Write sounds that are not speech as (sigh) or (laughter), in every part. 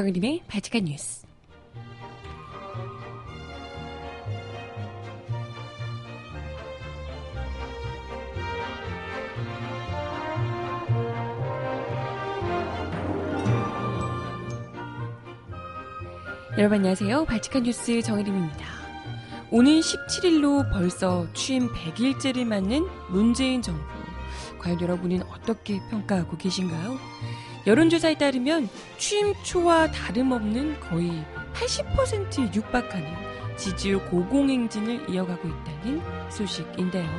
정은림의 바지칸 뉴스. 여러분 안녕하세요. 발칙한 뉴스 정혜림입니다. 오는 17일로 벌써 취임 100일째를 맞는 문재인 정부. 과연 여러분은 어떻게 평가하고 계신가요? 여론조사에 따르면 취임 초와 다름없는 거의 80%에 육박하는 지지율 고공행진을 이어가고 있다는 소식인데요.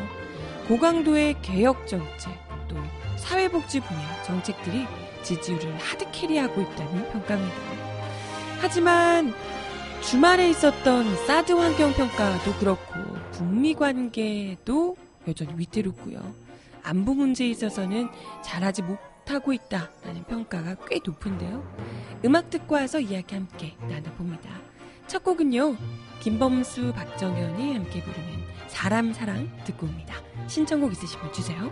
고강도의 개혁 정책, 또 사회복지 분야 정책들이 지지율을 하드캐리하고 있다는 평가입니다. 하지만 주말에 있었던 사드 환경평가도 그렇고 북미 관계도 여전히 위태롭고요. 안보 문제에 있어서는 잘하지 못 하고 있다라는 평가가 꽤 높은데요. 음악 듣고 와서 이야기 함께 나눠봅니다. 첫 곡은요. 김범수, 박정현이 함께 부르는 사람 사랑 듣고 옵니다. 신청곡 있으시면 주세요.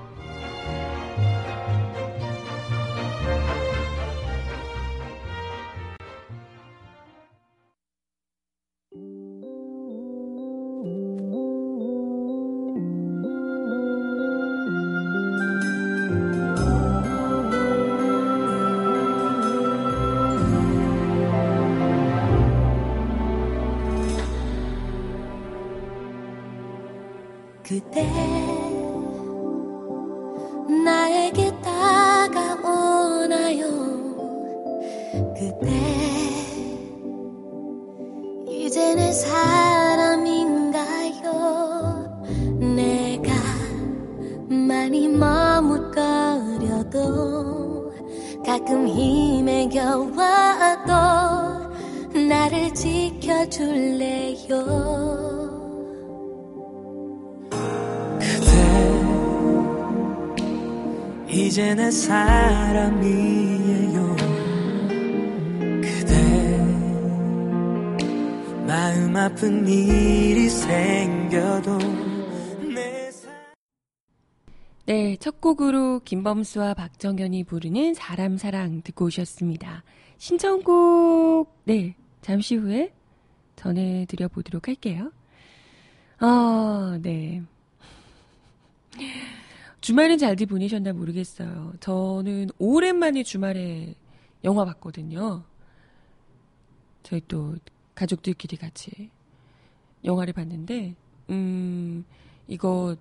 네, 첫 곡으로 김범수와 박정현이 부르는 사람 사랑 듣고 오셨습니다. 신청곡, 네, 잠시 후에 전해 드려 보도록 할게요. 아, 네. (laughs) 주말은 잘들 보내셨나 모르겠어요. 저는 오랜만에 주말에 영화 봤거든요. 저희 또 가족들끼리 같이 영화를 봤는데, 음, 이거,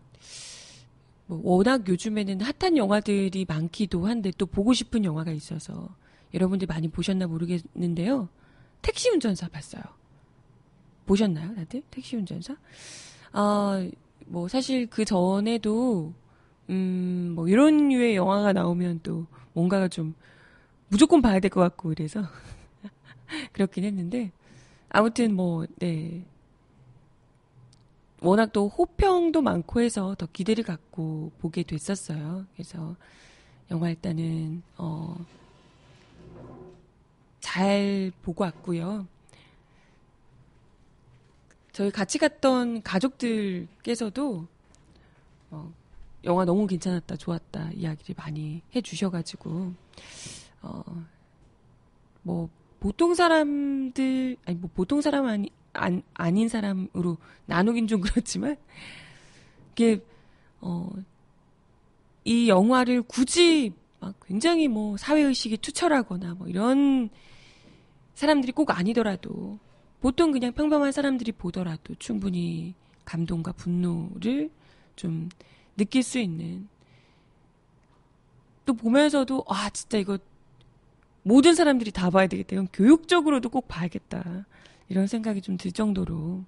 뭐, 워낙 요즘에는 핫한 영화들이 많기도 한데 또 보고 싶은 영화가 있어서 여러분들 많이 보셨나 모르겠는데요. 택시 운전사 봤어요. 보셨나요, 다들? 택시 운전사? 아, 뭐, 사실 그 전에도 음, 뭐 이런 류의 영화가 나오면 또 뭔가가 좀 무조건 봐야 될 것 같고 이래서 (laughs) 그렇긴 했는데 아무튼 뭐, 네. 워낙 또 호평도 많고 해서 더 기대를 갖고 보게 됐었어요. 그래서 영화 일단은, 어, 잘 보고 왔고요. 저희 같이 갔던 가족들께서도 어, 영화 너무 괜찮았다, 좋았다 이야기를 많이 해주셔가지고 어, 뭐 보통 사람들 아니 뭐 보통 사람 아니 안, 아닌 사람으로 나누긴 좀 그렇지만 이게 어, 이 영화를 굳이 막 굉장히 뭐 사회의식이 투철하거나 뭐 이런 사람들이 꼭 아니더라도 보통 그냥 평범한 사람들이 보더라도 충분히 감동과 분노를 좀 느낄 수 있는 또 보면서도 아 진짜 이거 모든 사람들이 다 봐야 되겠다. 이건 교육적으로도 꼭 봐야겠다. 이런 생각이 좀 들 정도로.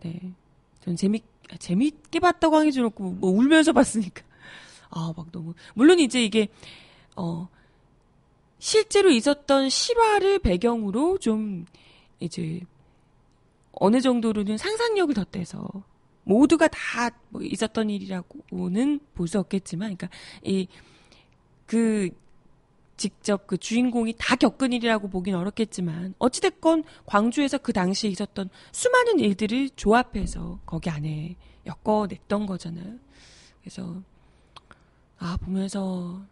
네. 전 재밌 재밌게 봤다고 하기 좀 없고 뭐 울면서 (laughs) 봤으니까. 아 막 너무. 물론 이제 이게 어 실제로 있었던 실화를 배경으로 좀 이제 어느 정도로는 상상력을 덧대서 모두가 다 뭐 있었던 일이라고는 볼 수 없겠지만, 그러니까 이그 직접 그 주인공이 다 겪은 일이라고 보긴 어렵겠지만 어찌됐건 광주에서 그 당시에 있었던 수많은 일들을 조합해서 거기 안에 엮어냈던 거잖아요. 그래서 아 보면서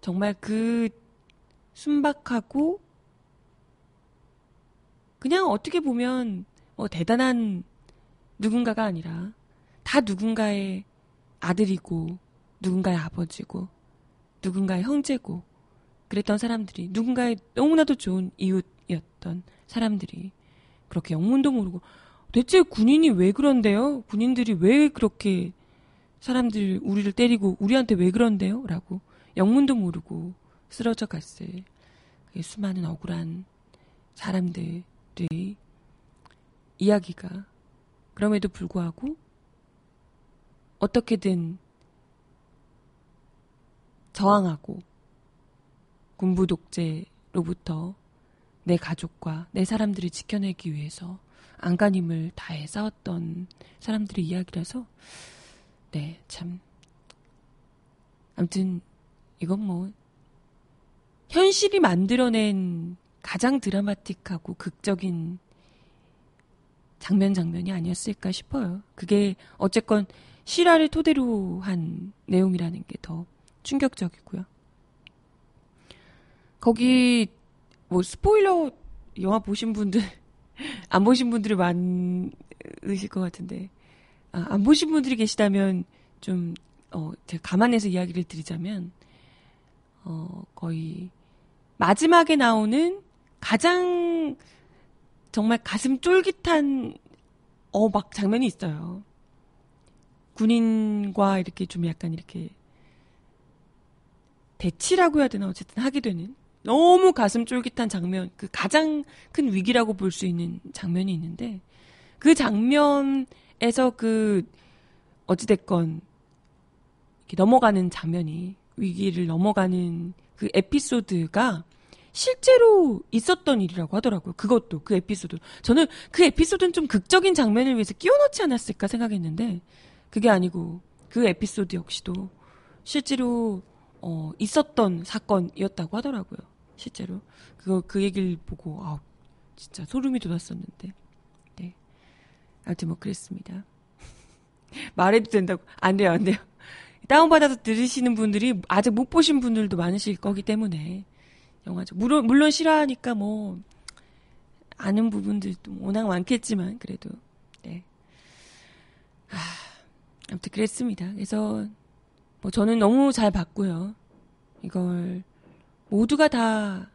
정말 그 순박하고 그냥 어떻게 보면 뭐 대단한 누군가가 아니라 다 누군가의 아들이고 누군가의 아버지고 누군가의 형제고 그랬던 사람들이 누군가의 너무나도 좋은 이웃이었던 사람들이 그렇게 영문도 모르고 대체 군인이 왜 그런데요? 군인들이 왜 그렇게 사람들 우리를 때리고 우리한테 왜 그런데요? 라고 영문도 모르고 쓰러져 갔을 수많은 억울한 사람들의 이야기가 그럼에도 불구하고 어떻게든 저항하고 군부 독재로부터 내 가족과 내 사람들을 지켜내기 위해서 안간힘을 다해 싸웠던 사람들의 이야기라서 네, 참 아무튼 이건 뭐 현실이 만들어낸 가장 드라마틱하고 극적인 장면 장면이 아니었을까 싶어요. 그게 어쨌건 실화를 토대로 한 내용이라는 게 더 충격적이고요. 거기 뭐 스포일러 영화 보신 분들 (laughs) 안 보신 분들이 많으실 것 같은데 아, 안 보신 분들이 계시다면 좀 어, 제가 감안해서 이야기를 드리자면 어, 거의 마지막에 나오는 가장 정말 가슴 쫄깃한 어 막 장면이 있어요. 군인과 이렇게 좀 약간 이렇게 대치라고 해야 되나 어쨌든 하게 되는 너무 가슴 쫄깃한 장면 그 가장 큰 위기라고 볼 수 있는 장면이 있는데 그 장면에서 그 어찌됐건 이렇게 넘어가는 장면이 위기를 넘어가는 그 에피소드가 실제로 있었던 일이라고 하더라고요. 그것도 그 에피소드. 저는 그 에피소드는 좀 극적인 장면을 위해서 끼워넣지 않았을까 생각했는데 그게 아니고 그 에피소드 역시도 실제로 어, 있었던 사건이었다고 하더라고요. 실제로 그거 그 얘기를 보고 아 진짜 소름이 돋았었는데. 네. 아무튼 뭐 그랬습니다. (laughs) 말해도 된다고 안 돼요 안 돼요. 다운받아서 들으시는 분들이 아직 못 보신 분들도 많으실 거기 때문에 영화죠. 물론 물론 싫어하니까 뭐 아는 부분들도 워낙 많겠지만 그래도 네. 아, 아무튼 그랬습니다. 그래서 뭐 저는 너무 잘 봤고요. 이걸 모두가 다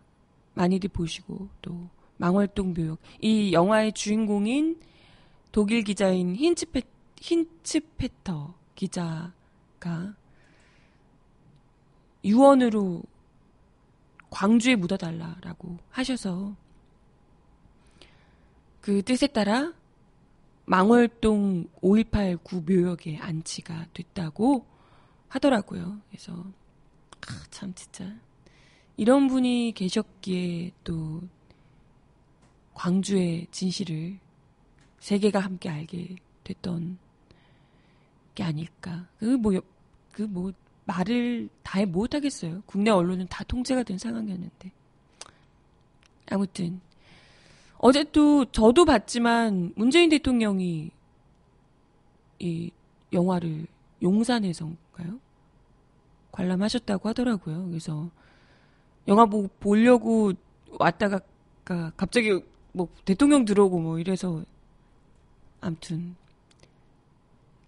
많이들 보시고 또 망월동 묘역 이 영화의 주인공인 독일 기자인 힌츠페 힌츠페터 기자가 유언으로 광주에 묻어달라라고 하셔서 그 뜻에 따라 망월동 5189 묘역에 안치가 됐다고 하더라고요. 그래서 아, 참 진짜 이런 분이 계셨기에 또 광주의 진실을 세계가 함께 알게 됐던 게 아닐까. 그 뭐, 그 뭐, 말을 다해 못하겠어요. 국내 언론은 다 통제가 된 상황이었는데. 아무튼, 어제 또, 저도 봤지만, 문재인 대통령이 이 영화를 용산에서 인가요? 관람하셨다고 하더라고요. 그래서, 영화 보, 보려고 왔다가, 갑자기 뭐, 대통령 들어오고 뭐 이래서, 암튼,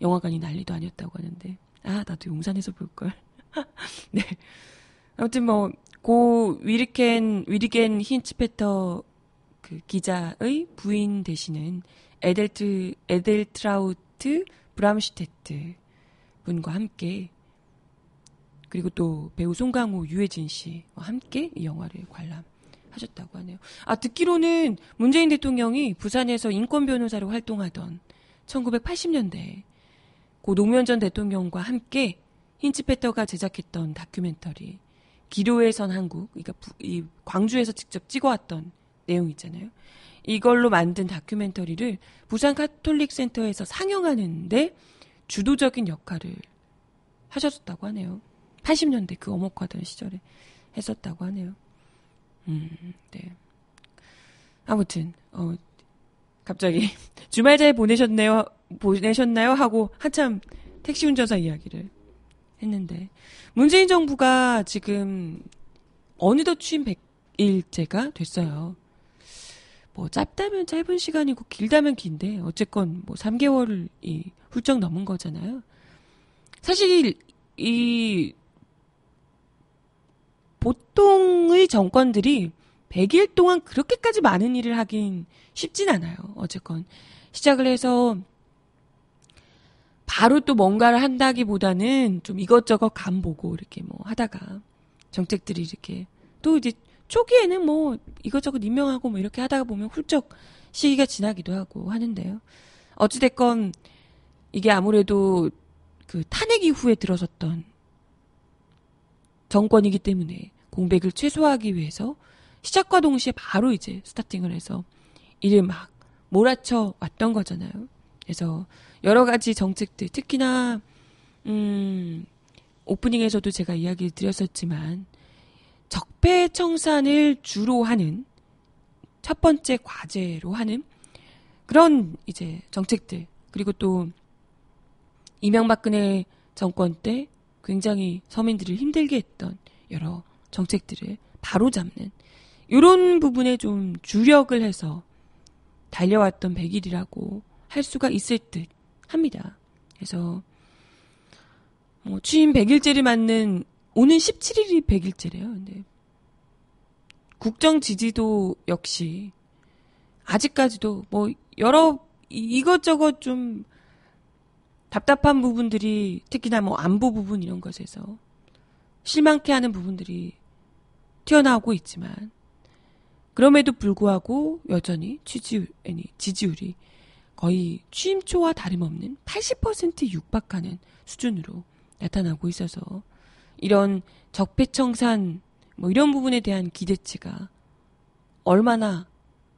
영화관이 난리도 아니었다고 하는데, 아, 나도 용산에서 볼 걸. (laughs) 네. 아무튼 뭐, 고 위르겐, 위르겐 힌츠페터 그 기자의 부인 되시는 에델트, 에델트라우트 브람슈테트 분과 함께 그리고 또 배우 송강호, 유해진 씨와 함께 이 영화를 관람하셨다고 하네요. 아, 듣기로는 문재인 대통령이 부산에서 인권 변호사로 활동하던 1980년대 고 노무현 전 대통령과 함께 힌치페터가 제작했던 다큐멘터리 기로에선 한국, 그러니까 부, 이 광주에서 직접 찍어왔던 내용 있잖아요. 이걸로 만든 다큐멘터리를 부산 카톨릭 센터에서 상영하는데 주도적인 역할을 하셨었다고 하네요. 80년대 그 어목하던 시절에 했었다고 하네요. 음, 네. 아무튼 어 갑자기 (laughs) 주말 잘 보내셨네요. 보내셨나요? 하고 한참 택시 운전사 이야기를 했는데 문재인 정부가 지금 어느덧 취임 100일째가 됐어요. 뭐 짧다면 짧은 시간이고 길다면 긴데 어쨌건 뭐 3개월이 훌쩍 넘은 거잖아요. 사실 이 보통의 정권들이 100일 동안 그렇게까지 많은 일을 하긴 쉽진 않아요. 어쨌건 시작을 해서 바로 또 뭔가를 한다기보다는 좀 이것저것 간 보고 이렇게 뭐 하다가 정책들이 이렇게 또 이제 초기에는 뭐 이것저것 임명하고 뭐 이렇게 하다가 보면 훌쩍 시기가 지나기도 하고 하는데요. 어찌됐건 이게 아무래도 그 탄핵 이후에 들어섰던 정권이기 때문에 공백을 최소화하기 위해서 시작과 동시에 바로 이제 스타팅을 해서 일을 막 몰아쳐 왔던 거잖아요. 그래서 여러 가지 정책들, 특히나, 음, 오프닝에서도 제가 이야기 드렸었지만, 적폐 청산을 주로 하는 첫 번째 과제로 하는 그런 이제 정책들, 그리고 또 이명박근혜 정권 때 굉장히 서민들을 힘들게 했던 여러 정책들을 바로 잡는 이런 부분에 좀 주력을 해서 달려왔던 100일이라고 할 수가 있을 듯 합니다. 그래서 뭐 취임 100일째를 맞는 오는 17일이 100일째래요. 근데 국정 지지도 역시 아직까지도 뭐 여러 이것저것 좀 답답한 부분들이 특히나 뭐 안보 부분 이런 것에서 실망케 하는 부분들이 튀어나오고 있지만 그럼에도 불구하고 여전히 지지율, 아니, 지지율이 거의 취임 초와 다름없는 80% 육박하는 수준으로 나타나고 있어서 이런 적폐청산 뭐 이런 부분에 대한 기대치가 얼마나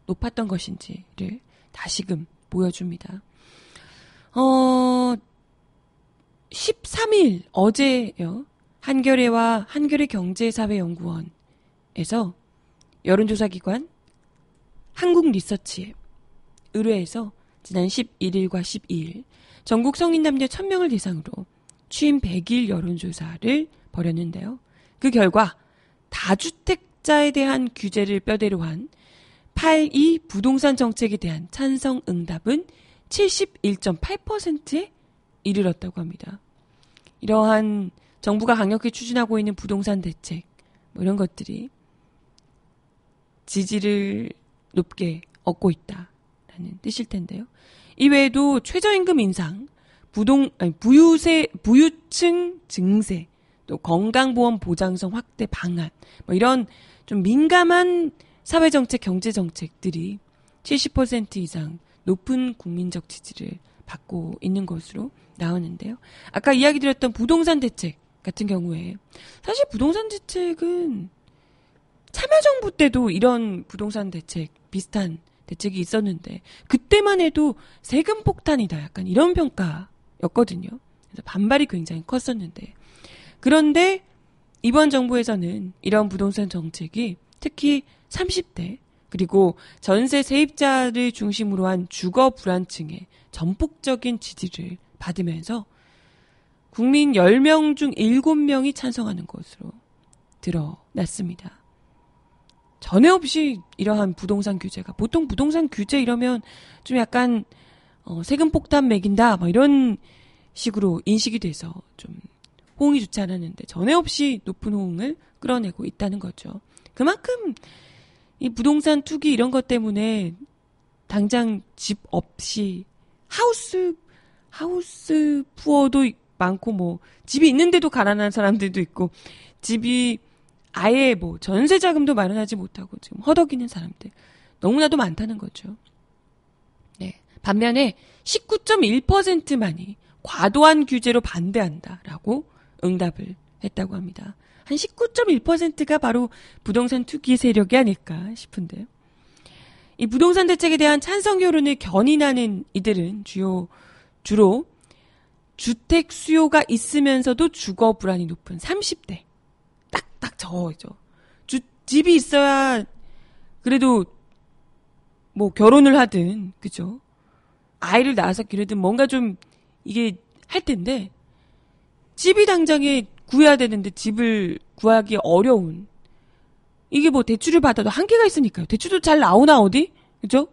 높았던 것인지를 다시금 보여줍니다. 어, 13일 어제요. 한겨레와 한겨레 경제사회연구원에서 여론조사기관 한국리서치에 의뢰해서 지난 11일과 12일 전국 성인 남녀 1000명을 대상으로 취임 100일 여론조사를 벌였는데요. 그 결과 다주택자에 대한 규제를 뼈대로 한 8.2 부동산 정책에 대한 찬성 응답은 71.8%에 이르렀다고 합니다. 이러한 정부가 강력히 추진하고 있는 부동산 대책, 뭐 이런 것들이 지지를 높게 얻고 있다라는 뜻일 텐데요. 이외에도 최저임금 인상, 부동 아니, 부유세 부유층 증세, 또 건강보험 보장성 확대 방안, 뭐 이런 좀 민감한 사회정책, 경제정책들이 70% 이상 높은 국민적 지지를 받고 있는 것으로 나오는데요. 아까 이야기 드렸던 부동산 대책 같은 경우에 사실 부동산 대책은 참여정부 때도 이런 부동산 대책 비슷한 대책이 있었는데 그때만 해도 세금 폭탄이다 약간 이런 평가였거든요. 그래서 반발이 굉장히 컸었는데 그런데 이번 정부에서는 이런 부동산 정책이 특히 30대 그리고 전세 세입자를 중심으로 한 주거 불안층의 전폭적인 지지를 받으면서 국민 10명 중 7명이 찬성하는 것으로 드러났습니다. 전에 없이 이러한 부동산 규제가 보통 부동산 규제 이러면 좀 약간 어, 세금 폭탄 매긴다 뭐 이런 식으로 인식이 돼서 좀 호응이 좋지 않았는데 전에 없이 높은 호응을 끌어내고 있다는 거죠. 그만큼 이 부동산 투기 이런 것 때문에 당장 집 없이 하우스 하우스 푸어도 많고 뭐 집이 있는데도 가난한 사람들도 있고 집이 아예 뭐 전세 자금도 마련하지 못하고 지금 허덕이는 사람들 너무나도 많다는 거죠. 네. 반면에 19.1%만이 과도한 규제로 반대한다라고 응답을 했다고 합니다. 한 19.1%가 바로 부동산 투기 세력이 아닐까 싶은데요. 이 부동산 대책에 대한 찬성 여론을 견인하는 이들은 주요 주로 주택 수요가 있으면서도 주거 불안이 높은 30대 딱 저죠. 주, 집이 있어야 그래도 뭐 결혼을 하든 그죠? 아이를 낳아서 기르든 뭔가 좀 이게 할 텐데 집이 당장에 구해야 되는데 집을 구하기 어려운 이게 뭐 대출을 받아도 한계가 있으니까요. 대출도 잘 나오나 어디? 그죠?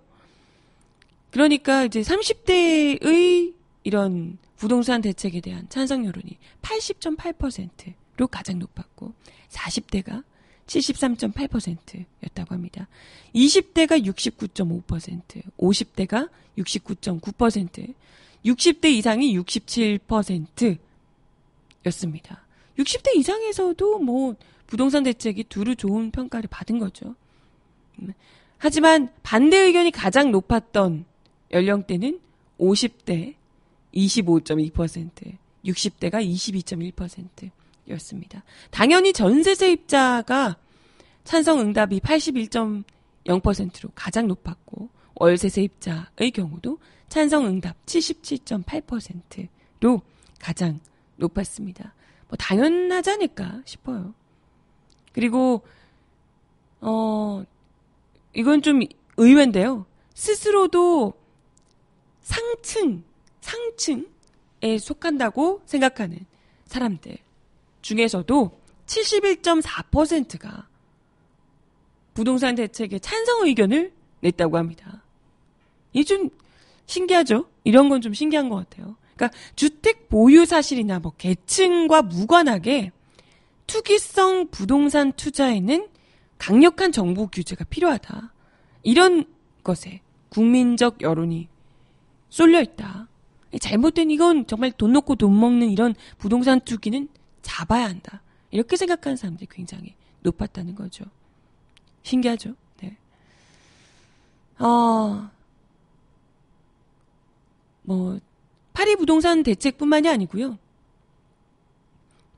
그러니까 이제 30대의 이런 부동산 대책에 대한 찬성 여론이 80.8%로 가장 높았고 40대가 73.8%였다고 합니다. 20대가 69.5%, 50대가 69.9%, 60대 이상이 67% 였습니다. 60대 이상에서도 뭐 부동산 대책이 두루 좋은 평가를 받은 거죠. 음, 하지만 반대 의견이 가장 높았던 연령대는 50대 25.2%, 60대가 22.1%였습니다. 당연히 전세 세입자가 찬성 응답이 81.0%로 가장 높았고 월세 세입자의 경우도 찬성 응답 77.8%로 가장 높았습니다. 뭐 당연하지 않을까 싶어요. 그리고 어 이건 좀 의외인데요. 스스로도 상층 상층에 속한다고 생각하는 사람들 중에서도 71.4%가 부동산 대책에 찬성 의견을 냈다고 합니다. 이게 좀 신기하죠? 이런 건 좀 신기한 것 같아요. 그러니까 주택 보유 사실이나 뭐 계층과 무관하게 투기성 부동산 투자에는 강력한 정부 규제가 필요하다. 이런 것에 국민적 여론이 쏠려 있다. 잘못된 이건 정말 돈 놓고 돈 먹는 이런 부동산 투기는 잡아야 한다. 이렇게 생각하는 사람들이 굉장히 높았다는 거죠. 신기하죠? 네. 어, 뭐, 파리 부동산 대책뿐만이 아니고요.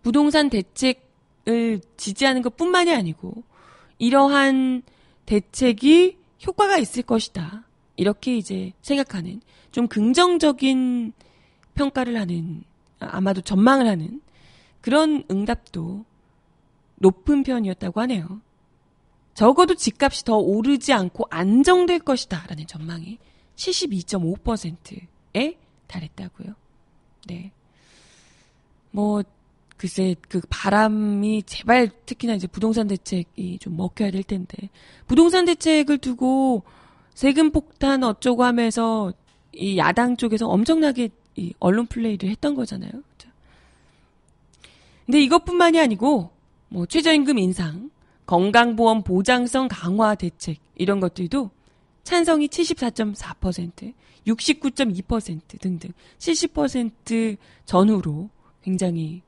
부동산 대책을 지지하는 것 뿐만이 아니고, 이러한 대책이 효과가 있을 것이다. 이렇게 이제 생각하는 좀 긍정적인 평가를 하는 아마도 전망을 하는 그런 응답도 높은 편이었다고 하네요. 적어도 집값이 더 오르지 않고 안정될 것이다 라는 전망이 72.5%에 달했다고요. 네. 뭐 글쎄 그 바람이 제발 특히나 이제 부동산 대책이 좀 먹혀야 될 텐데 부동산 대책을 두고 세금 폭탄 어쩌고 하면서 이 야당 쪽에서 엄청나게 이 언론 플레이를 했던 거잖아요. 그렇죠? 근데 이것뿐만이 아니고 뭐 최저임금 인상, 건강보험 보장성 강화 대책 이런 것들도 찬성이 74.4%, 69.2% 등등 70% 전후로 굉장히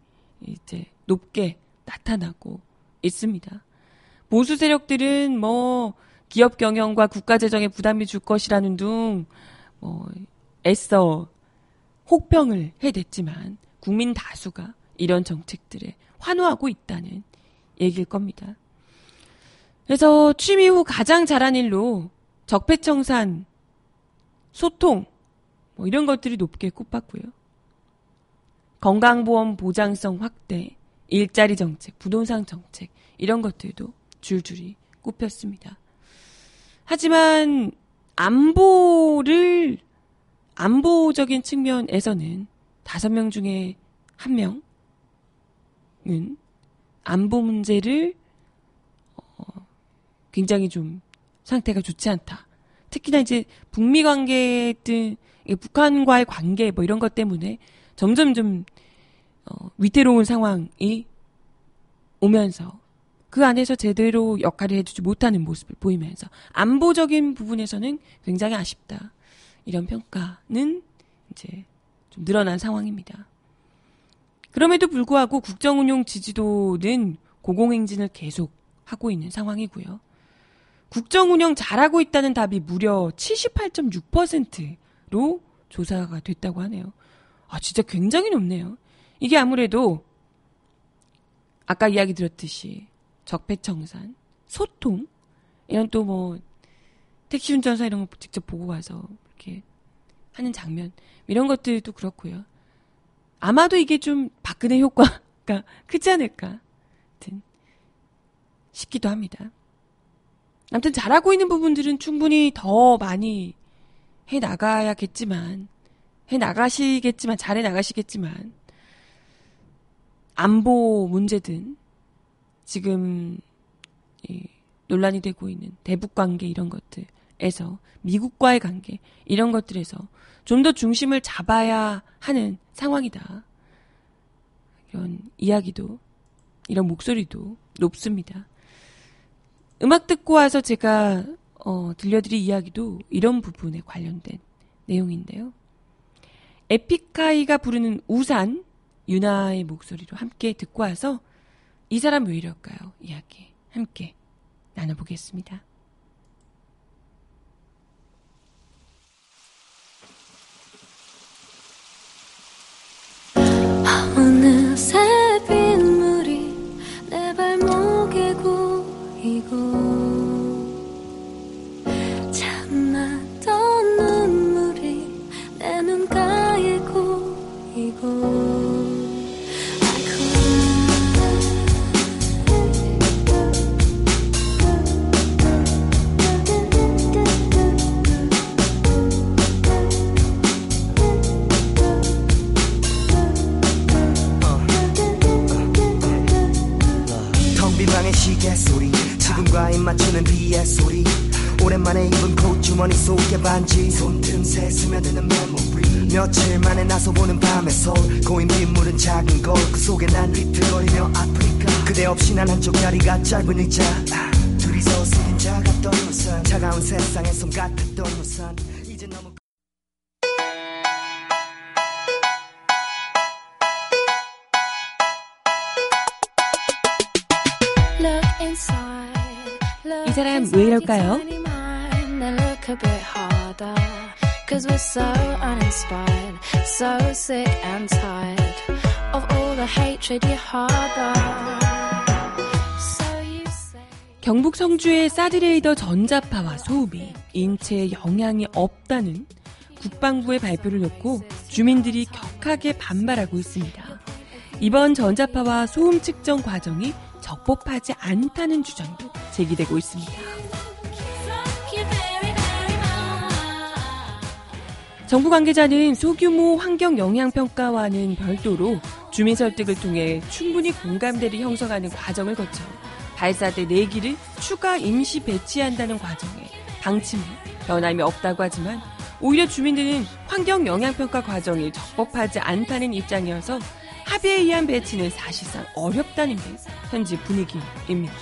이제 높게 나타나고 있습니다. 보수 세력들은 뭐 기업 경영과 국가 재정에 부담이 줄 것이라는 둥 어, 애써 혹평을 해댔지만 국민 다수가 이런 정책들에 환호하고 있다는 얘기일 겁니다. 그래서 취임 이후 가장 잘한 일로 적폐청산, 소통, 뭐 이런 것들이 높게 꼽았고요. 건강보험 보장성 확대, 일자리 정책, 부동산 정책, 이런 것들도 줄줄이 꼽혔습니다. 하지만 안보를 안보적인 측면에서는 다섯 명 중에 한 명은 안보 문제를 어, 굉장히 좀 상태가 좋지 않다. 특히나 이제 북미 관계 등 북한과의 관계 뭐 이런 것 때문에 점점 좀 어, 위태로운 상황이 오면서 그 안에서 제대로 역할을 해주지 못하는 모습을 보이면서 안보적인 부분에서는 굉장히 아쉽다. 이런 평가는 이제 좀 늘어난 상황입니다. 그럼에도 불구하고 국정운용 지지도는 고공행진을 계속 하고 있는 상황이고요. 국정 운영 잘하고 있다는 답이 무려 78.6%로 조사가 됐다고 하네요. 아, 진짜 굉장히 높네요. 이게 아무래도 아까 이야기 들었듯이 적폐청산, 소통 이런 또 뭐 택시 운전사 이런 거 직접 보고 가서 이렇게 하는 장면 이런 것들도 그렇고요. 아마도 이게 좀 박근혜 효과가 (laughs) 크지 않을까 싶기도 합니다. 아무튼 잘하고 있는 부분들은 충분히 더 많이 해 나가야겠지만 해 나가시겠지만 잘해 나가시겠지만 안보 문제든 지금 이 논란이 되고 있는 대북 관계 이런 것들에서 미국과의 관계 이런 것들에서 좀 더 중심을 잡아야 하는 상황이다. 이런 이야기도 이런 목소리도 높습니다. 음악 듣고 와서 제가 어, 들려드릴 이야기도 이런 부분에 관련된 내용인데요. 에픽하이가 부르는 우산 유나의 목소리로 함께 듣고 와서 이 사람 왜 이럴까요? 이야기 함께 나눠보겠습니다. 어느새 머니 속의 반지. 손틈새 스며드는 메모리 며칠 만에 나서 보는 밤의 서울. 고인 빗물은 작은 거울. 그 속에 난 비틀거리며 아프니까. 그대 없이 난 한쪽 다리가 짧은 의자. 아, 둘이서 쓰긴 작았던 우산. 차가운 세상에 섬 같았던 우산. 이제 너무 이 사람 왜 이럴까요? Look a bit harder. Cause we're so uninspired, so sick and tired of all the hatred you harbor. 경북 성주의 사드레이더 전자파와 소음이 인체에 영향이 없다는 국방부의 발표를 놓고 주민들이 격하게 반발하고 있습니다. 이번 전자파와 소음 측정 과정이 적법하지 않다는 주장도 제기되고 있습니다. 정부 관계자는 소규모 환경 영향 평가와는 별도로 주민 설득을 통해 충분히 공감대를 형성하는 과정을 거쳐 발사대 4기를 추가 임시 배치한다는 과정에 방침에 변함이 없다고 하지만 오히려 주민들은 환경 영향 평가 과정이 적법하지 않다는 입장이어서 합의에 의한 배치는 사실상 어렵다는 게 현지 분위기입니다.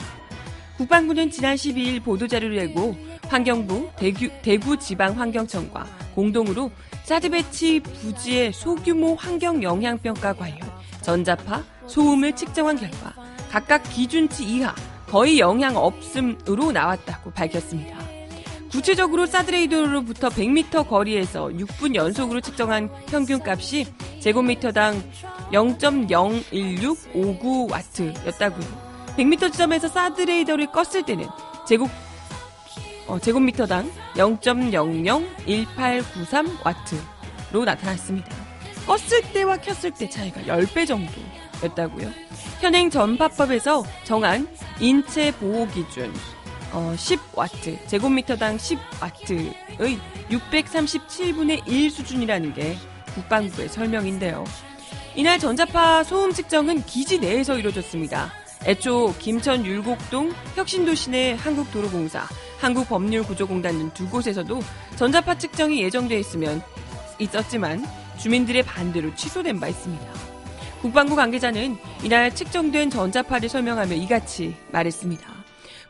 국방부는 지난 12일 보도자료를 내고 환경부, 대구, 대구 지방환경청과 공동으로 사드 배치 부지의 소규모 환경 영향평가 관련 전자파, 소음을 측정한 결과 각각 기준치 이하 거의 영향 없음으로 나왔다고 밝혔습니다. 구체적으로 사드레이더로부터 100m 거리에서 6분 연속으로 측정한 평균값이 제곱미터당 0.01659와트였다고요. 100m 지점에서 사드레이더를 껐을 때는 제곱 어, 제곱미터당 0.001893와트로 나타났습니다. 껐을 때와 켰을 때 차이가 10배 정도였다고요. 현행 전파법에서 정한 인체 보호 기준 어, 10와트, 제곱미터당 10와트의 637분의 1 수준이라는 게 국방부의 설명인데요. 이날 전자파 소음 측정은 기지 내에서 이루어졌습니다. 애초 김천 율곡동 혁신도 시 내 한국도로공사, 한국법률구조공단 등 두 곳에서도 전자파 측정이 예정돼 있으면 있었지만 주민들의 반대로 취소된 바 있습니다. 국방부 관계자는 이날 측정된 전자파를 설명하며 이같이 말했습니다.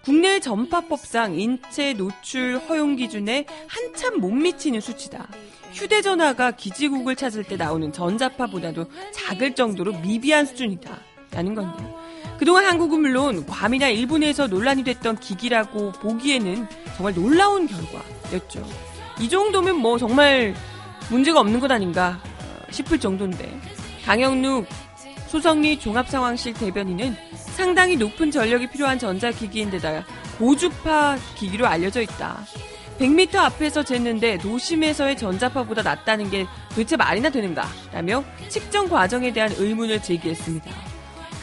국내 전파법상 인체 노출 허용 기준에 한참 못 미치는 수치다. 휴대전화가 기지국을 찾을 때 나오는 전자파보다도 작을 정도로 미비한 수준이다. 라는 건데요. 그동안 한국은 물론 괌이나 일본에서 논란이 됐던 기기라고 보기에는 정말 놀라운 결과였죠. 이 정도면 뭐 정말 문제가 없는 것 아닌가 싶을 정도인데 강영루 소성리 종합상황실 대변인은 상당히 높은 전력이 필요한 전자기기인데다가 고주파 기기로 알려져 있다. 100m 앞에서 쟀는데 도심에서의 전자파보다 낫다는 게 도대체 말이나 되는가? 라며 측정 과정에 대한 의문을 제기했습니다.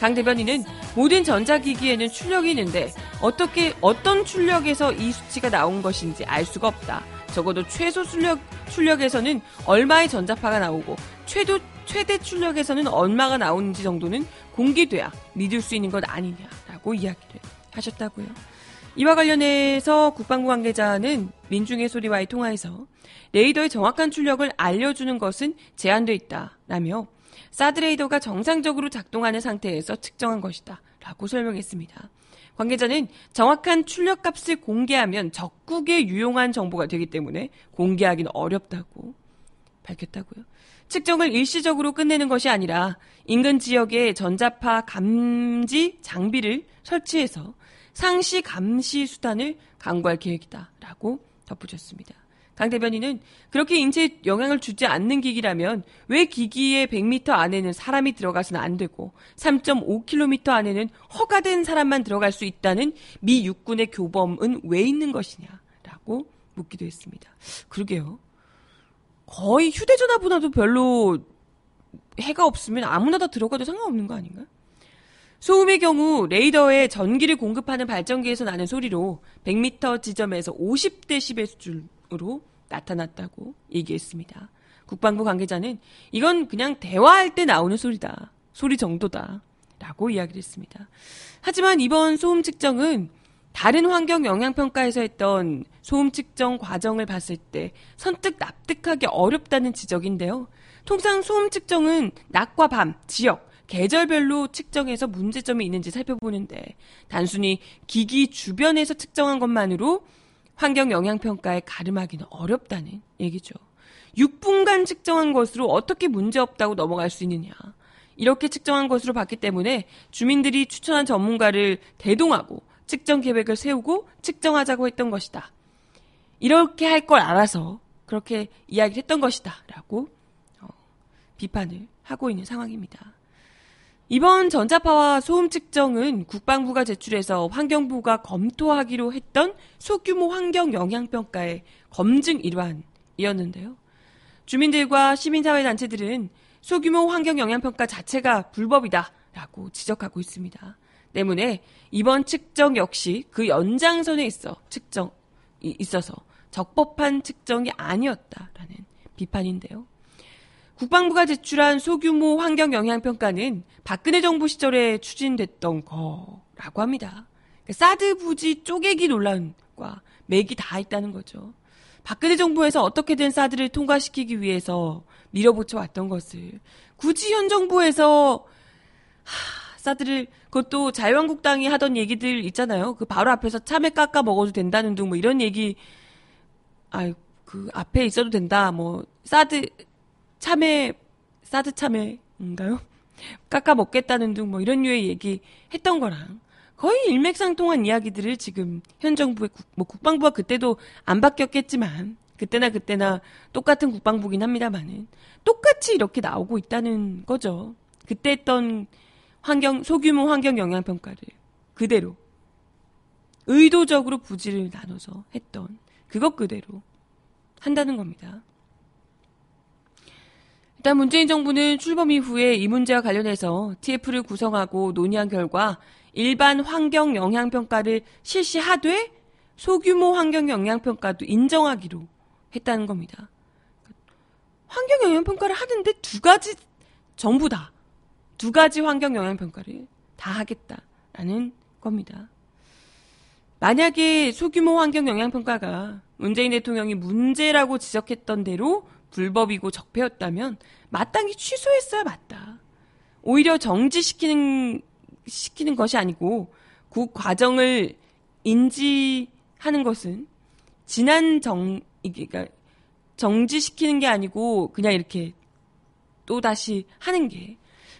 강 대변인은 모든 전자기기에는 출력이 있는데 어떻게 어떤 출력에서 이 수치가 나온 것인지 알 수가 없다. 적어도 최소 출력 출력에서는 얼마의 전자파가 나오고 최도 최대 출력에서는 얼마가 나오는지 정도는 공개돼야 믿을 수 있는 것 아니냐라고 이야기를 하셨다고요. 이와 관련해서 국방부 관계자는 민중의 소리와의 통화에서 레이더의 정확한 출력을 알려주는 것은 제한돼 있다라며 사드 레이더가 정상적으로 작동하는 상태에서 측정한 것이다 라고 설명했습니다. 관계자는 정확한 출력 값을 공개하면 적국에 유용한 정보가 되기 때문에 공개하기는 어렵다고 밝혔다고요. 측정을 일시적으로 끝내는 것이 아니라 인근 지역에 전자파 감지 장비를 설치해서 상시 감시 수단을 강구할 계획이다라고 덧붙였습니다. 강 대변인은 그렇게 인체에 영향을 주지 않는 기기라면 왜 기기의 100m 안에는 사람이 들어가서는 안 되고 3.5km 안에는 허가된 사람만 들어갈 수 있다는 미 육군의 교범은 왜 있는 것이냐라고 묻기도 했습니다. 그러게요. 거의 휴대전화보다도 별로 해가 없으면 아무나 다 들어가도 상관없는 거 아닌가? 소음의 경우 레이더에 전기를 공급하는 발전기에서 나는 소리로 100m 지점에서 50dB 수준 으로 나타났다고 얘기했습니다. 국방부 관계자는 이건 그냥 대화할 때 나오는 소리다. 소리 정도다. 라고 이야기를 했습니다. 하지만 이번 소음 측정은 다른 환경 영향평가에서 했던 소음 측정 과정을 봤을 때 선뜻 납득하기 어렵다는 지적인데요. 통상 소음 측정은 낮과 밤, 지역, 계절별로 측정해서 문제점이 있는지 살펴보는데 단순히 기기 주변에서 측정한 것만으로 환경 영향 평가에 가름하기는 어렵다는 얘기죠. 6분간 측정한 것으로 어떻게 문제 없다고 넘어갈 수 있느냐. 이렇게 측정한 것으로 봤기 때문에 주민들이 추천한 전문가를 대동하고 측정 계획을 세우고 측정하자고 했던 것이다. 이렇게 할 걸 알아서 그렇게 이야기를 했던 것이다. 라고 어, 비판을 하고 있는 상황입니다. 이번 전자파와 소음 측정은 국방부가 제출해서 환경부가 검토하기로 했던 소규모 환경 영향평가의 검증 일환이었는데요. 주민들과 시민사회단체들은 소규모 환경 영향평가 자체가 불법이다라고 지적하고 있습니다. 때문에 이번 측정 역시 그 연장선에 있어 측정 있어서 적법한 측정이 아니었다라는 비판인데요. 국방부가 제출한 소규모 환경 영향 평가는 박근혜 정부 시절에 추진됐던 거라고 합니다. 그러니까 사드 부지 쪼개기 논란과 맥이 다 있다는 거죠. 박근혜 정부에서 어떻게든 사드를 통과시키기 위해서 밀어붙여 왔던 것을 굳이 현 정부에서 하, 사드를 그것도 자유한국당이 하던 얘기들 있잖아요. 그 바로 앞에서 참외 깎아 먹어도 된다는 등뭐 이런 얘기 아그 앞에 있어도 된다. 뭐 사드 참외, 사드 참외인가요? 깎아 먹겠다는 등뭐 이런 류의 얘기 했던 거랑 거의 일맥상통한 이야기들을 지금 현 정부의 국, 뭐 국방부가 그때도 안 바뀌었겠지만 그때나 그때나 똑같은 국방부긴 합니다만은 똑같이 이렇게 나오고 있다는 거죠. 그때 했던 환경 소규모 환경 영향 평가를 그대로 의도적으로 부지를 나눠서 했던 그것 그대로 한다는 겁니다. 일단 문재인 정부는 출범 이후에 이 문제와 관련해서 TF를 구성하고 논의한 결과 일반 환경 영향 평가를 실시하되 소규모 환경 영향 평가도 인정하기로 했다는 겁니다. 환경 영향 평가를 하는데 두 가지 전부 다 두 가지 환경 영향 평가를 다 하겠다라는 겁니다. 만약에 소규모 환경 영향 평가가 문재인 대통령이 문제라고 지적했던 대로 불법이고 적폐였다면 마땅히 취소했어야 맞다. 오히려 정지시키는 시키는 것이 아니고 그 과정을 인지하는 것은 지난 정 그러니까 정지시키는 게 아니고 그냥 이렇게 또 다시 하는 게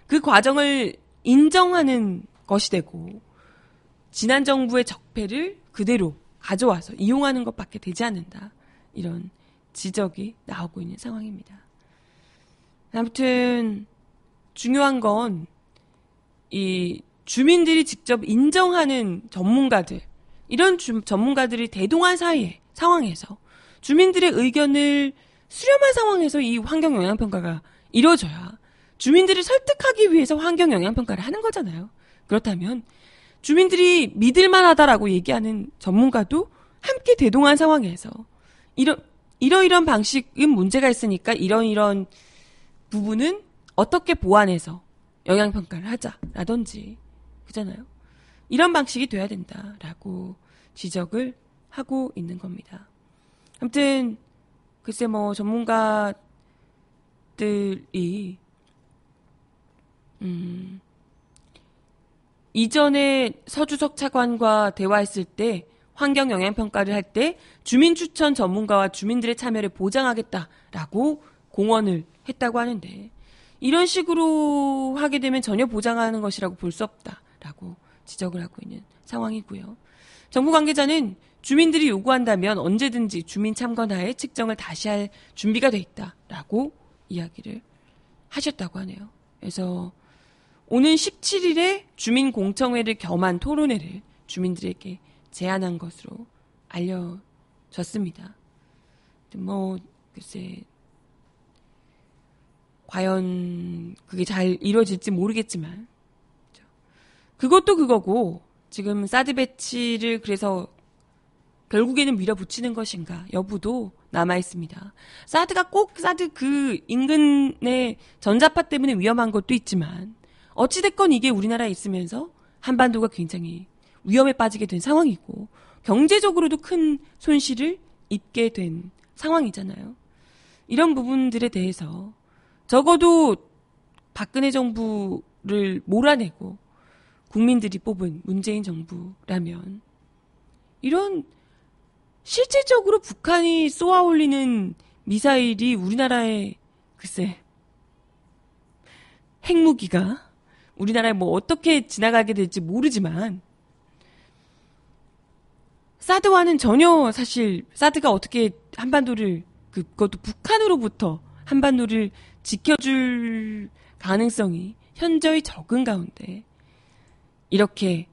그 과정을 인정하는 것이 되고 지난 정부의 적폐를 그대로 가져와서 이용하는 것밖에 되지 않는다. 이런 지적이 나오고 있는 상황입니다. 아무튼 중요한 건 이 주민들이 직접 인정하는 전문가들 이런 주, 전문가들이 대동한 사이에 상황에서 주민들의 의견을 수렴한 상황에서 이 환경 영향 평가가 이루어져야 주민들을 설득하기 위해서 환경 영향 평가를 하는 거잖아요. 그렇다면 주민들이 믿을 만하다라고 얘기하는 전문가도 함께 대동한 상황에서 이런 이러이런 방식은 문제가 있으니까 이런 이런 부분은 어떻게 보완해서 영향평가를 하자라든지 그잖아요. 이런 방식이 돼야 된다라고 지적을 하고 있는 겁니다. 아무튼 글쎄 뭐 전문가들이 음 이전에 서주석 차관과 대화했을 때 환경 영향 평가를 할 때 주민 추천 전문가와 주민들의 참여를 보장하겠다라고 공언을 했다고 하는데 이런 식으로 하게 되면 전혀 보장하는 것이라고 볼 수 없다라고 지적을 하고 있는 상황이고요. 정부 관계자는 주민들이 요구한다면 언제든지 주민 참관하에 측정을 다시 할 준비가 돼 있다라고 이야기를 하셨다고 하네요. 그래서 오는 17일에 주민 공청회를 겸한 토론회를 주민들에게 제안한 것으로 알려졌습니다. 뭐, 글쎄, 과연 그게 잘 이루어질지 모르겠지만, 그것도 그거고, 지금 사드 배치를 그래서 결국에는 밀어붙이는 것인가 여부도 남아 있습니다. 사드가 꼭 사드 그 인근의 전자파 때문에 위험한 것도 있지만 어찌됐건 이게 우리나라에 있으면서 한반도가 굉장히 위험에 빠지게 된 상황이고 경제적으로도 큰 손실을 입게 된 상황이잖아요. 이런 부분들에 대해서 적어도 박근혜 정부를 몰아내고 국민들이 뽑은 문재인 정부라면 이런 실질적으로 북한이 쏘아 올리는 미사일이 우리나라에 글쎄 핵무기가 우리나라에 뭐 어떻게 지나가게 될지 모르지만 사드와는 전혀 사실 사드가 어떻게 한반도를 그, 그것도 북한으로부터 한반도를 지켜줄 가능성이 현저히 적은 가운데 이렇게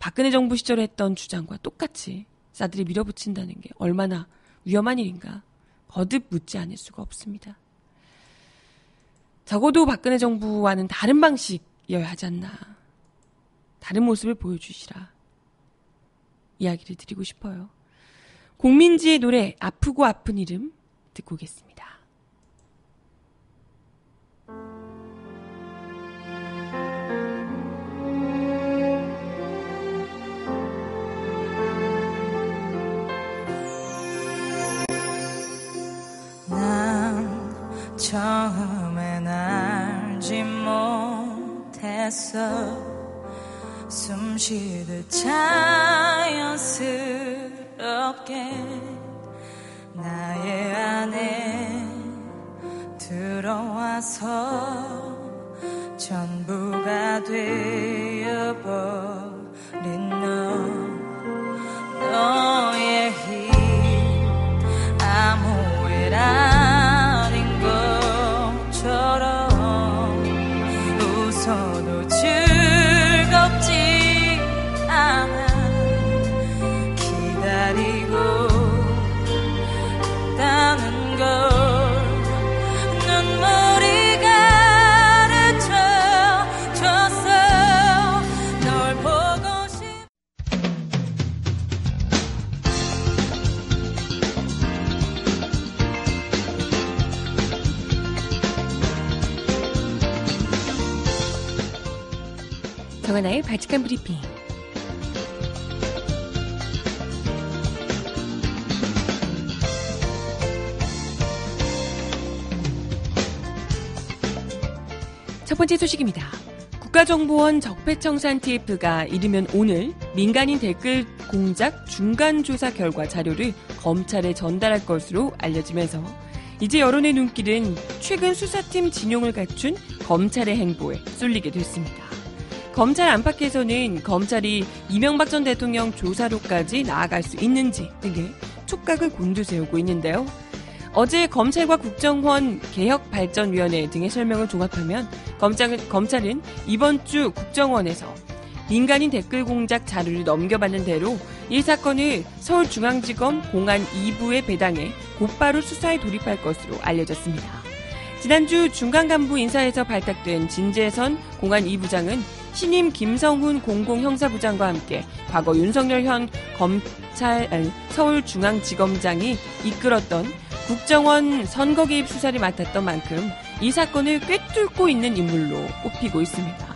박근혜 정부 시절에 했던 주장과 똑같이 사들이 밀어붙인다는 게 얼마나 위험한 일인가 거듭 묻지 않을 수가 없습니다. 적어도 박근혜 정부와는 다른 방식이어야 하지 않나. 다른 모습을 보여주시라. 이야기를 드리고 싶어요. 공민지의 노래 아프고 아픈 이름 듣고 오겠습니다. 처음엔 알지 못했어 숨 쉬듯 자연스럽게 나의 안에 들어와서 전부가 되어버린 너. 너의 바칙한 브리핑. 첫 번째 소식입니다. 국가정보원 적폐청산 TF가 이르면 오늘 민간인 댓글 공작 중간조사 결과 자료를 검찰에 전달할 것으로 알려지면서 이제 여론의 눈길은 최근 수사팀 진용을 갖춘 검찰의 행보에 쏠리게 됐습니다. 검찰 안팎에서는 검찰이 이명박 전 대통령 조사로까지 나아갈 수 있는지 등의 촉각을 곤두세우고 있는데요. 어제 검찰과 국정원 개혁발전위원회 등의 설명을 종합하면 검찰은, 검찰은 이번 주 국정원에서 민간인 댓글 공작 자료를 넘겨받는 대로 이 사건을 서울중앙지검 공안 2부에 배당해 곧바로 수사에 돌입할 것으로 알려졌습니다. 지난주 중간 간부 인사에서 발탁된 진재선 공안 2부장은 신임 김성훈 공공형사부장과 함께 과거 윤석열 현 검찰 서울중앙지검장이 이끌었던 국정원 선거 개입 수사를 맡았던 만큼 이 사건을 꿰뚫고 있는 인물로 꼽히고 있습니다.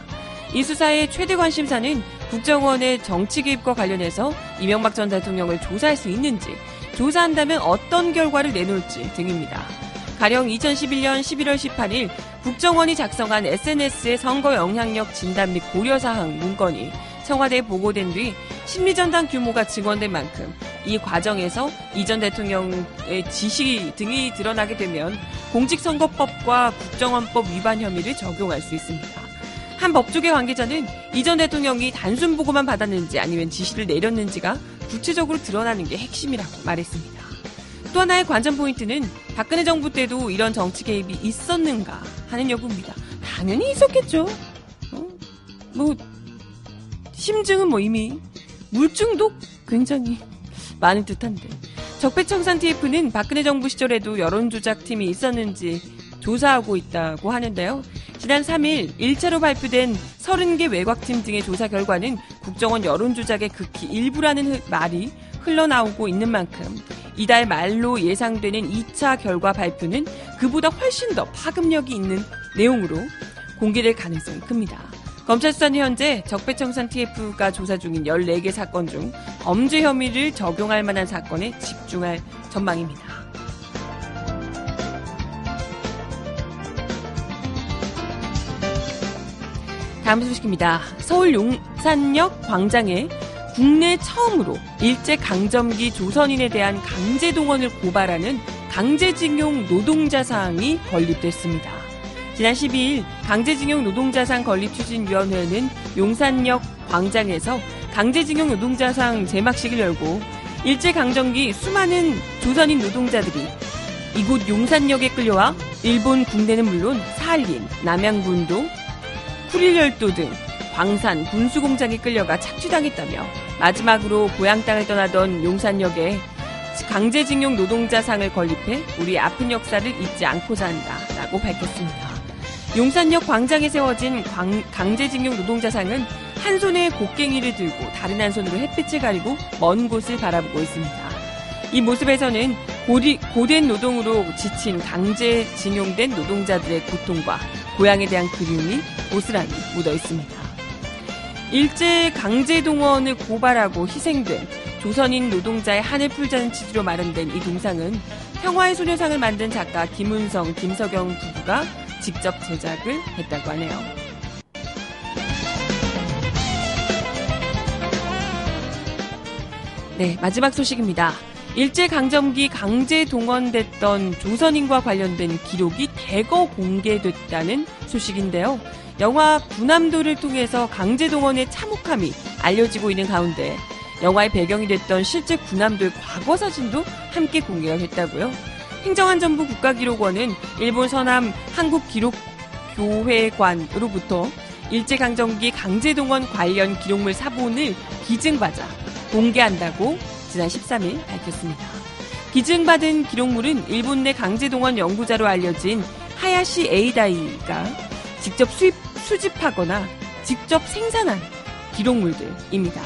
이 수사의 최대 관심사는 국정원의 정치 개입과 관련해서 이명박 전 대통령을 조사할 수 있는지, 조사한다면 어떤 결과를 내놓을지 등입니다. 가령 2011년 11월 18일 국정원이 작성한 SNS의 선거 영향력 진단 및 고려 사항 문건이 청와대에 보고된 뒤 심리전당 규모가 증원된 만큼 이 과정에서 이전 대통령의 지시 등이 드러나게 되면 공직선거법과 국정원법 위반 혐의를 적용할 수 있습니다. 한 법조계 관계자는 이전 대통령이 단순 보고만 받았는지 아니면 지시를 내렸는지가 구체적으로 드러나는 게 핵심이라고 말했습니다. 또 하나의 관전 포인트는 박근혜 정부 때도 이런 정치 개입이 있었는가 하는 여부입니다. 당연히 있었겠죠. 어? 뭐 심증은 뭐 이미 물증도 굉장히 많은 듯한데 적폐청산 TF는 박근혜 정부 시절에도 여론조작팀이 있었는지 조사하고 있다고 하는데요. 지난 3일 1차로 발표된 30개 외곽팀 등의 조사 결과는 국정원 여론조작의 극히 일부라는 말이 흘러나오고 있는 만큼 이달 말로 예상되는 2차 결과 발표는 그보다 훨씬 더 파급력이 있는 내용으로 공개될 가능성이 큽니다. 검찰 수사는 현재 적폐청산 TF가 조사 중인 14개 사건 중 범죄 혐의를 적용할 만한 사건에 집중할 전망입니다. 다음 소식입니다. 서울 용산역 광장에 국내 처음으로 일제 강점기 조선인에 대한 강제 동원을 고발하는 강제징용 노동자 사항이 건립됐습니다. 지난 12일 강제징용 노동자상 건립추진위원회는 용산역 광장에서 강제징용 노동자상 제막식을 열고 일제강점기 수많은 조선인 노동자들이 이곳 용산역에 끌려와 일본 군대는 물론 사할린, 남양군도, 쿠릴열도 등 광산, 분수공장에 끌려가 착취당했다며 마지막으로 고향 땅을 떠나던 용산역에 강제징용 노동자상을 건립해 우리 아픈 역사를 잊지 않고자 한다라고 밝혔습니다. 용산역 광장에 세워진 광, 강제징용 노동자상은 한 손에 곡괭이를 들고 다른 한 손으로 햇빛을 가리고 먼 곳을 바라보고 있습니다. 이 모습에서는 고리, 고된 노동으로 지친 강제징용된 노동자들의 고통과 고향에 대한 그리움이 고스란히 묻어 있습니다. 일제 강제 동원을 고발하고 희생된 조선인 노동자의 한을 풀자는 취지로 마련된 이 동상은 평화의 소녀상을 만든 작가 김은성, 김석영 부부가 직접 제작을 했다고 하네요. 네, 마지막 소식입니다. 일제강점기 강제 동원됐던 조선인과 관련된 기록이 대거 공개됐다는 소식인데요. 영화 군함도를 통해서 강제 동원의 참혹함이 알려지고 있는 가운데 영화의 배경이 됐던 실제 군함도의 과거 사진도 함께 공개가 됐다고요. 행정안전부 국가기록원은 일본 서남 한국기록교회관으로부터 일제강점기 강제동원 관련 기록물 사본을 기증받아 공개한다고 지난 13일 밝혔습니다. 기증받은 기록물은 일본 내 강제동원 연구자로 알려진 하야시 에이다이가 직접 수입, 수집하거나 직접 생산한 기록물들입니다.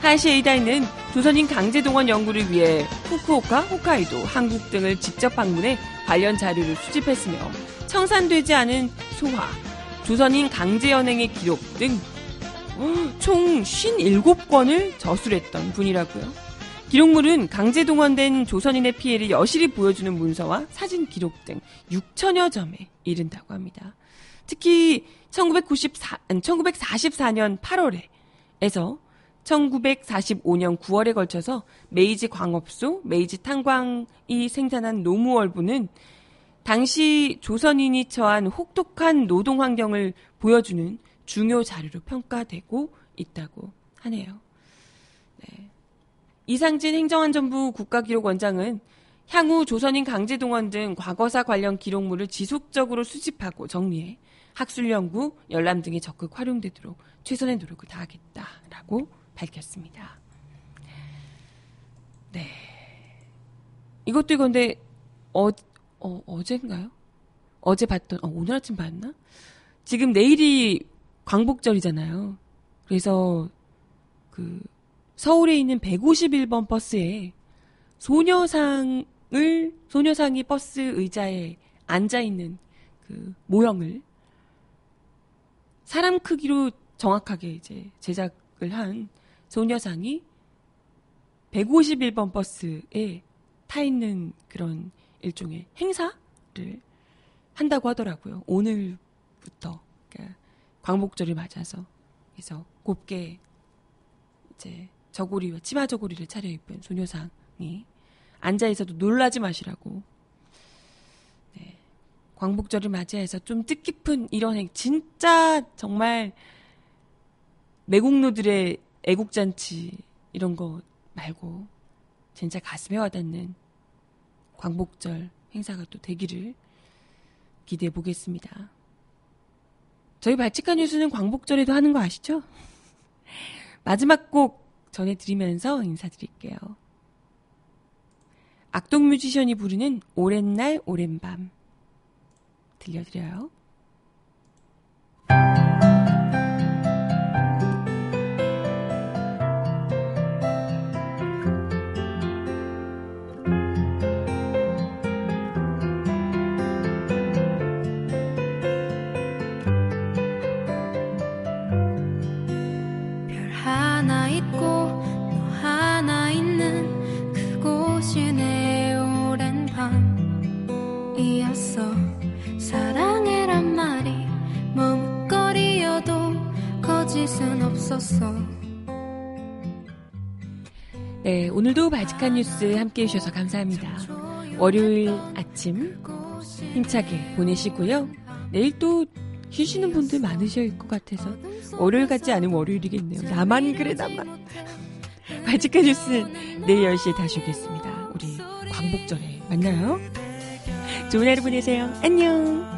하야시 에이다이는 조선인 강제동원 연구를 위해 후쿠오카, 홋카이도, 한국 등을 직접 방문해 관련 자료를 수집했으며 청산되지 않은 소화, 조선인 강제연행의 기록 등 총 57건을 저술했던 분이라고요. 기록물은 강제 동원된 조선인의 피해를 여실히 보여주는 문서와 사진 기록 등 6천여 점에 이른다고 합니다. 특히 1994, 1944년 8월에에서 1945년 9월에 걸쳐서 메이지 광업소, 메이지 탄광이 생산한 노무월부는 당시 조선인이 처한 혹독한 노동 환경을 보여주는 중요 자료로 평가되고 있다고 하네요. 네. 이상진 행정안전부 국가기록원장은 향후 조선인 강제동원 등 과거사 관련 기록물을 지속적으로 수집하고 정리해 학술 연구, 열람 등에 적극 활용되도록 최선의 노력을 다하겠다라고 밝혔습니다. 네. 이것도 이건데 어, 어 어젠가요? 어제 봤던 어, 오늘 아침 봤나? 지금 내일이 광복절이잖아요. 그래서 그 서울에 있는 151번 버스에 소녀상을 소녀상이 버스 의자에 앉아 있는 그 모형을 사람 크기로 정확하게 이제 제작을 한 소녀상이 151번 버스에 타 있는 그런 일종의 행사를 한다고 하더라고요. 오늘부터 그러니까 광복절을 맞아서 그래서 곱게 이제 저고리와 치마 저고리를 차려입은 소녀상이 앉아 있어도 놀라지 마시라고 네. 광복절을 맞이해서 좀 뜻깊은 이런 행 진짜 정말 매국노들의 애국잔치 이런 거 말고 진짜 가슴에 와닿는 광복절 행사가 또 되기를 기대해 보겠습니다. 저희 발칙한 뉴스는 광복절에도 하는 거 아시죠? (laughs) 마지막 곡 전해드리면서 인사드릴게요. 악동 뮤지션이 부르는 오랜 날 오랜 밤 들려드려요. 발칙한 뉴스 함께 해주셔서 감사합니다. 월요일 아침 힘차게 보내시고요. 내일 또 쉬시는 분들 많으실 것 같아서 월요일 같지 않은 월요일이겠네요. 나만 그래 나만. (laughs) 발칙한 뉴스 내일 10시에 다시 오겠습니다. 우리 광복절에 만나요. 좋은 하루 보내세요. 안녕.